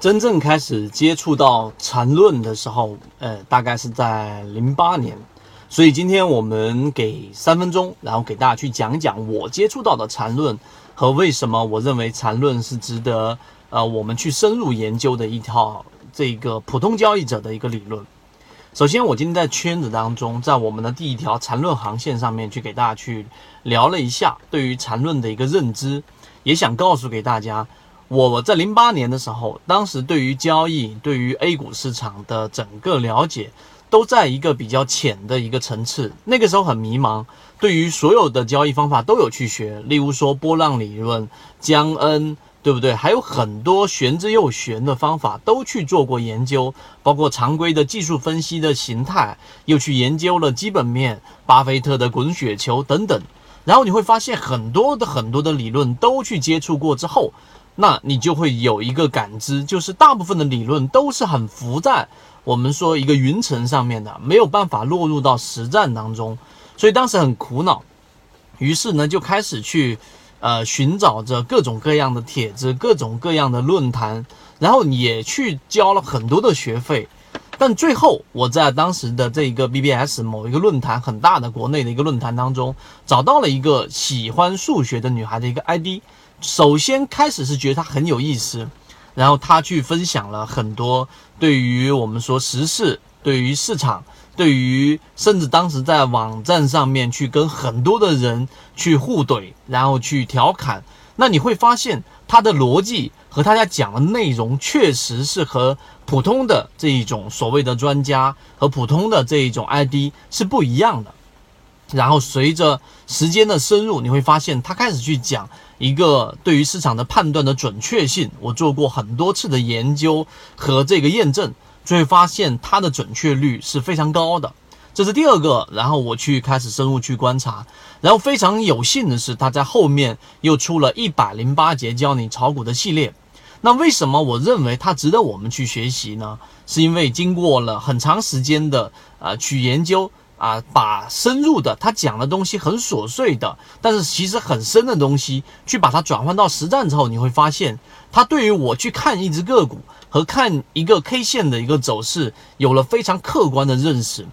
真正开始接触到缠论的时候，呃，大概是在零八年。所以今天我们给三分钟，然后给大家去讲讲我接触到的缠论和为什么我认为缠论是值得呃我们去深入研究的一套这个普通交易者的一个理论。首先，我今天在圈子当中，在我们的第一条缠论航线上面去给大家去聊了一下对于缠论的一个认知，也想告诉给大家，我在零八年的时候，当时对于交易、对于 A 股市场的整个了解。都在一个比较浅的一个层次，那个时候很迷茫，对于所有的交易方法都有去学，例如说波浪理论、江恩，对不对？还有很多玄之又玄的方法都去做过研究，包括常规的技术分析的形态，又去研究了基本面、巴菲特的滚雪球等等。然后你会发现很多的很多的理论都去接触过之后，那你就会有一个感知，就是大部分的理论都是很浮在。我们说一个云层上面的没有办法落入到实战当中，所以当时很苦恼，于是呢就开始去呃寻找着各种各样的帖子、各种各样的论坛，然后也去交了很多的学费，但最后我在当时的这个 BBS 某一个论坛很大的国内的一个论坛当中找到了一个喜欢数学的女孩的一个 ID，首先开始是觉得他很有意思。然后他去分享了很多对于我们说时事、对于市场、对于甚至当时在网站上面去跟很多的人去互怼，然后去调侃。那你会发现他的逻辑和大家讲的内容确实是和普通的这一种所谓的专家和普通的这一种 ID 是不一样的。然后随着时间的深入，你会发现他开始去讲一个对于市场的判断的准确性。我做过很多次的研究和这个验证，就会发现它的准确率是非常高的。这是第二个。然后我去开始深入去观察，然后非常有幸的是，他在后面又出了一百零八节教你炒股的系列。那为什么我认为它值得我们去学习呢？是因为经过了很长时间的啊去研究。啊，把深入的他讲的东西很琐碎的，但是其实很深的东西，去把它转换到实战之后，你会发现，他对于我去看一只个股和看一个 K 线的一个走势，有了非常客观的认识。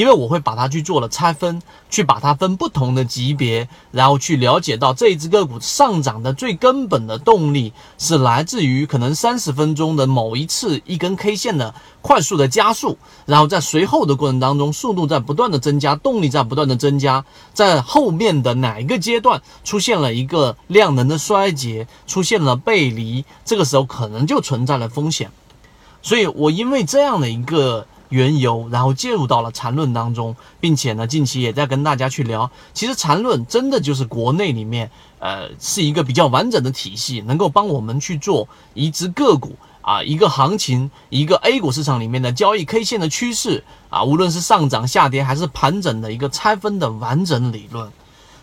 因为我会把它去做了拆分，去把它分不同的级别，然后去了解到这一只个股上涨的最根本的动力是来自于可能三十分钟的某一次一根 K 线的快速的加速，然后在随后的过程当中，速度在不断的增加，动力在不断的增加，在后面的哪一个阶段出现了一个量能的衰竭，出现了背离，这个时候可能就存在了风险。所以我因为这样的一个。缘由，然后介入到了缠论当中，并且呢，近期也在跟大家去聊。其实缠论真的就是国内里面，呃，是一个比较完整的体系，能够帮我们去做一只个股啊，一个行情，一个 A 股市场里面的交易 K 线的趋势啊，无论是上涨、下跌还是盘整的一个拆分的完整理论。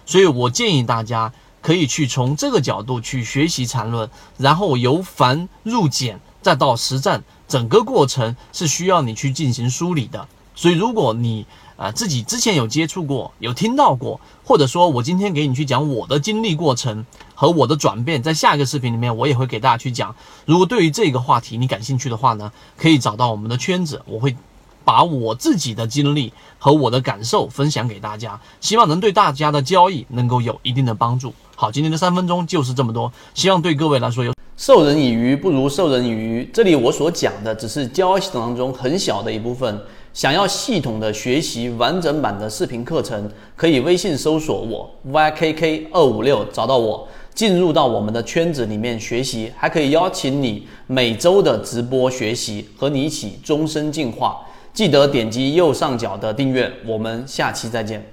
所以我建议大家可以去从这个角度去学习缠论，然后由繁入简，再到实战。整个过程是需要你去进行梳理的，所以如果你啊自己之前有接触过、有听到过，或者说我今天给你去讲我的经历过程和我的转变，在下一个视频里面我也会给大家去讲。如果对于这个话题你感兴趣的话呢，可以找到我们的圈子，我会把我自己的经历和我的感受分享给大家，希望能对大家的交易能够有一定的帮助。好，今天的三分钟就是这么多，希望对各位来说有。授人以鱼不如授人以渔。这里我所讲的只是交易系统当中很小的一部分。想要系统的学习完整版的视频课程，可以微信搜索我 ykk 二五六，找到我，进入到我们的圈子里面学习，还可以邀请你每周的直播学习，和你一起终身进化。记得点击右上角的订阅，我们下期再见。